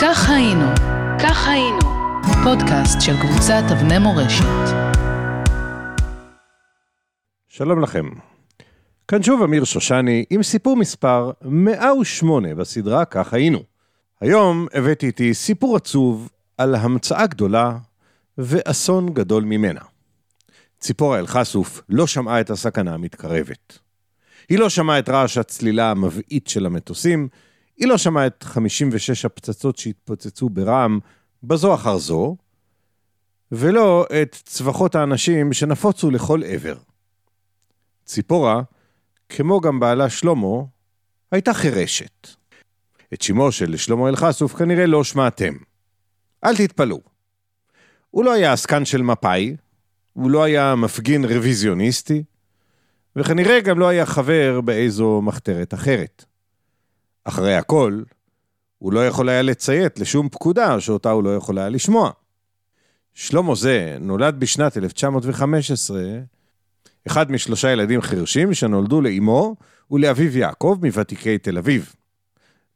כך היינו, כך היינו, פודקאסט של קבוצת אבני מורשת. שלום לכם. כאן שוב אמיר שושני עם סיפור מספר 108 בסדרה כך היינו. היום הבאתי איתי סיפור עצוב על המצאה גדולה ואסון גדול ממנה. ציפורה אלחסוף לא שמעה את הסכנה המתקרבת. היא לא שמעה את רעש הצלילה המבעית של המטוסים, היא לא שמעה את 56 הפצצות שהתפוצצו ברעם בזו אחר זו, ולא את צווחות האנשים שנפוצו לכל עבר. ציפורה, כמו גם בעלה שלמה, הייתה חירשת. את שמו של שלמה אלחסוף כנראה לא שמעתם. אל תתפלאו. הוא לא היה עסקן של מפא"י, הוא לא היה מפגין רוויזיוניסטי, וכנראה גם לא היה חבר באיזו מחתרת אחרת. אחרי הכל, הוא לא יכול היה לציית לשום פקודה שאותה הוא לא יכול היה לשמוע. שלמה זה נולד בשנת 1915, אחד משלושה ילדים חרשים שנולדו לאמו ולאביו יעקב מוותיקי תל אביב.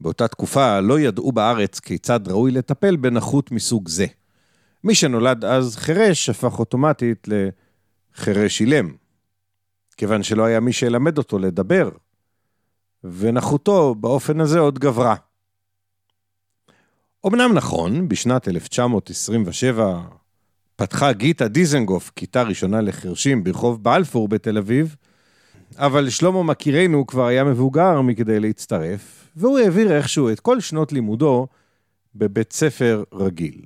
באותה תקופה לא ידעו בארץ כיצד ראוי לטפל בנכות מסוג זה. מי שנולד אז חירש הפך אוטומטית לחירש אילם, כיוון שלא היה מי שילמד אותו לדבר, ונכותו באופן הזה עוד גברה. אמנם נכון, בשנת 1927 פתחה גיטה דיזנגוף כיתה ראשונה לחרשים ברחוב בלפור בתל אביב, אבל שלמה מכירנו כבר היה מבוגר מכדי להצטרף, והוא העביר איכשהו את כל שנות לימודו בבית ספר רגיל.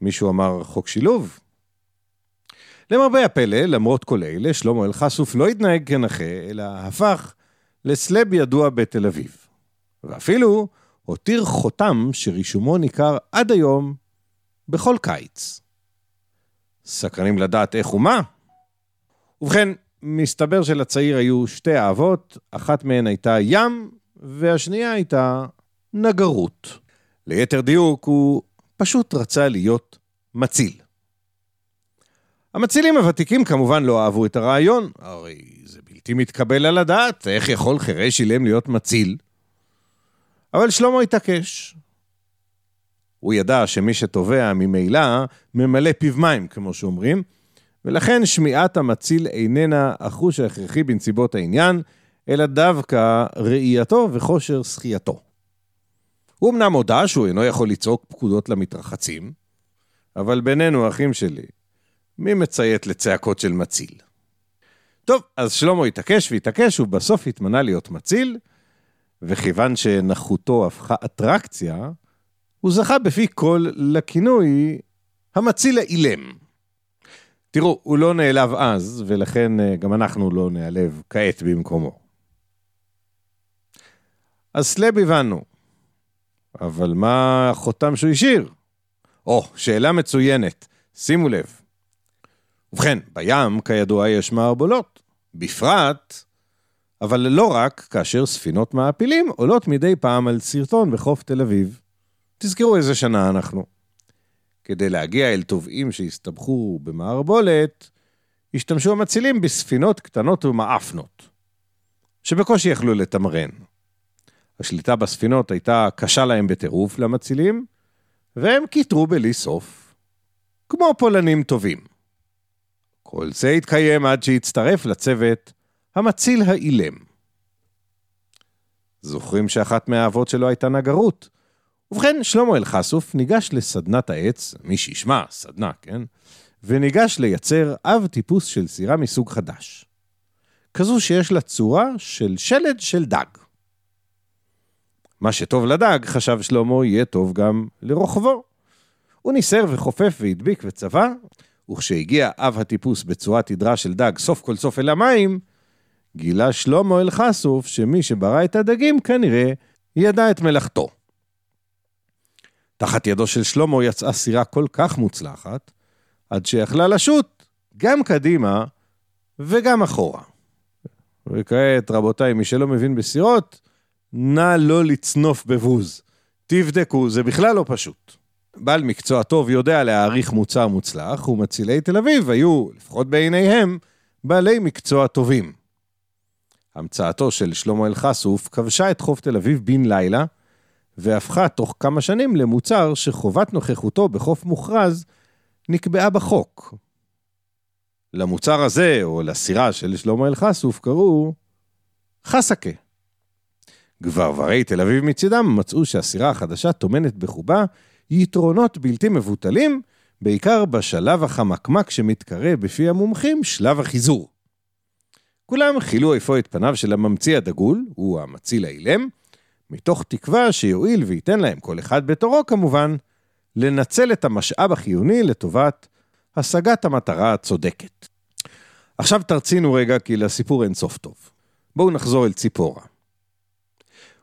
מישהו אמר חוק שילוב? למרבה הפלא, למרות כל אלה, שלמה אלחסוף לא התנהג כנכה, אלא הפך לסלב ידוע בתל אביב. ואפילו הותיר חותם שרישומו ניכר עד היום בכל קיץ. סקרנים לדעת איך ומה? ובכן, מסתבר שלצעיר היו שתי אהבות, אחת מהן הייתה ים, והשנייה הייתה נגרות. ליתר דיוק, הוא פשוט רצה להיות מציל. המצילים הוותיקים כמובן לא אהבו את הרעיון, בלתי מתקבל על הדעת, איך יכול חירש אילם להיות מציל? אבל שלמה התעקש. הוא ידע שמי שטובע ממילא ממלא פיו מים, כמו שאומרים, ולכן שמיעת המציל איננה החוש ההכרחי בנסיבות העניין, אלא דווקא ראייתו וכושר שחייתו. הוא אמנם הודה שהוא אינו יכול לצעוק פקודות למתרחצים, אבל בינינו, אחים שלי, מי מציית לצעקות של מציל? טוב, אז שלמה התעקש והתעקש, ובסוף התמנה להיות מציל, וכיוון שנחותו הפכה אטרקציה, הוא זכה בפי כל לכינוי המציל האילם. תראו, הוא לא נעלב אז, ולכן אה, גם אנחנו לא נעלב כעת במקומו. אז סלב הבנו, אבל מה החותם שהוא השאיר? או, שאלה מצוינת, שימו לב. ובכן, בים, כידוע, יש מערבולות. בפרט, אבל לא רק כאשר ספינות מעפילים עולות מדי פעם על סרטון בחוף תל אביב. תזכרו איזה שנה אנחנו. כדי להגיע אל טובעים שהסתבכו במערבולת, השתמשו המצילים בספינות קטנות ומאפנות, שבקושי יכלו לתמרן. השליטה בספינות הייתה קשה להם בטירוף למצילים, והם קיטרו בלי סוף, כמו פולנים טובים. כל זה התקיים עד שהצטרף לצוות המציל האילם. זוכרים שאחת מהאהבות שלו הייתה נגרות? ובכן, שלמה אלחסוף ניגש לסדנת העץ, מי שישמע, סדנה, כן? וניגש לייצר אב טיפוס של סירה מסוג חדש. כזו שיש לה צורה של שלד של דג. מה שטוב לדג, חשב שלמה, יהיה טוב גם לרוכבו. הוא ניסר וחופף והדביק וצבע, וכשהגיע אב הטיפוס בצורת עדרה של דג סוף כל סוף אל המים, גילה שלמה אל-חשוף שמי שברא את הדגים כנראה ידע את מלאכתו. תחת ידו של שלמה יצאה סירה כל כך מוצלחת, עד שיכלה לשוט גם קדימה וגם אחורה. וכעת, רבותיי, מי שלא מבין בסירות, נא לא לצנוף בבוז. תבדקו, זה בכלל לא פשוט. בעל מקצוע טוב יודע להעריך מוצר מוצלח, ומצילי תל אביב היו, לפחות בעיניהם, בעלי מקצוע טובים. המצאתו של שלמה אלחסוף כבשה את חוף תל אביב בן לילה, והפכה תוך כמה שנים למוצר שחובת נוכחותו בחוף מוכרז נקבעה בחוק. למוצר הזה, או לסירה של שלמה אלחסוף, קראו חסקה. גברברי תל אביב מצידם מצאו שהסירה החדשה טומנת בחובה יתרונות בלתי מבוטלים, בעיקר בשלב החמקמק שמתקרא בפי המומחים שלב החיזור. כולם חילו אפוא את פניו של הממציא הדגול, הוא המציל האילם, מתוך תקווה שיועיל וייתן להם, כל אחד בתורו כמובן, לנצל את המשאב החיוני לטובת השגת המטרה הצודקת. עכשיו תרצינו רגע כי לסיפור אין סוף טוב. בואו נחזור אל ציפורה.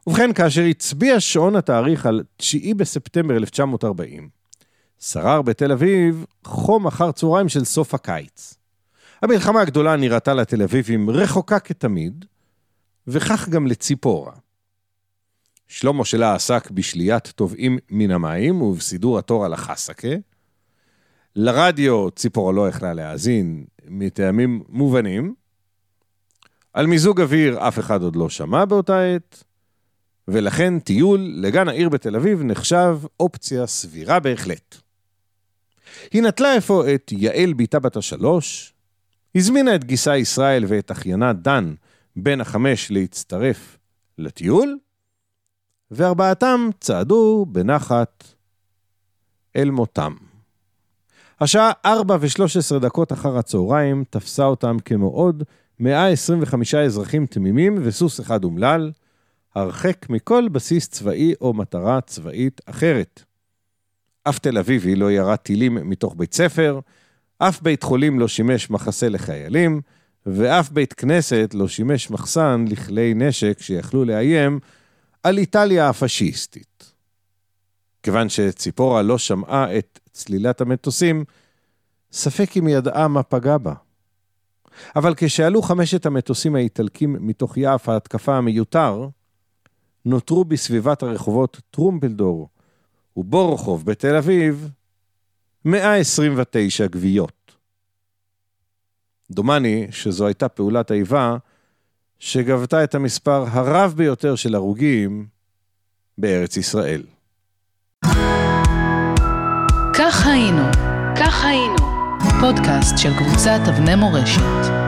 ובכן, כאשר הצביע שעון התאריך על 9 בספטמבר 1940, שרר בתל אביב חום אחר צהריים של סוף הקיץ. המלחמה הגדולה נראתה לתל אביבים רחוקה כתמיד, וכך גם לציפורה. שלמה שלה עסק בשליית טובעים מן המים ובסידור התור על החסקה. לרדיו ציפורה לא יכלה להאזין מטעמים מובנים. על מיזוג אוויר אף אחד עוד לא שמע באותה עת, ולכן טיול לגן העיר בתל אביב נחשב אופציה סבירה בהחלט. היא נטלה אפוא את יעל בתה בת השלוש, הזמינה את גיסה ישראל ואת אחיינה דן, בן החמש, להצטרף לטיול, וארבעתם צעדו בנחת אל מותם. השעה 4 ו-13 דקות אחר הצהריים תפסה אותם כמו עוד 125 אזרחים תמימים וסוס אחד אומלל, הרחק מכל בסיס צבאי או מטרה צבאית אחרת. אף תל אביבי לא ירה טילים מתוך בית ספר, אף בית חולים לא שימש מחסה לחיילים, ואף בית כנסת לא שימש מחסן לכלי נשק שיכלו לאיים על איטליה הפשיסטית. כיוון שציפורה לא שמעה את צלילת המטוסים, ספק אם ידעה מה פגע בה. אבל כשעלו חמשת המטוסים האיטלקים מתוך יעף ההתקפה המיותר, נותרו בסביבת הרחובות טרומפלדור ובורוכוב בתל אביב 129 גוויות. דומני שזו הייתה פעולת האיבה שגבתה את המספר הרב ביותר של הרוגים בארץ ישראל. כך היינו, כך היינו, פודקאסט של קבוצת אבני מורשת.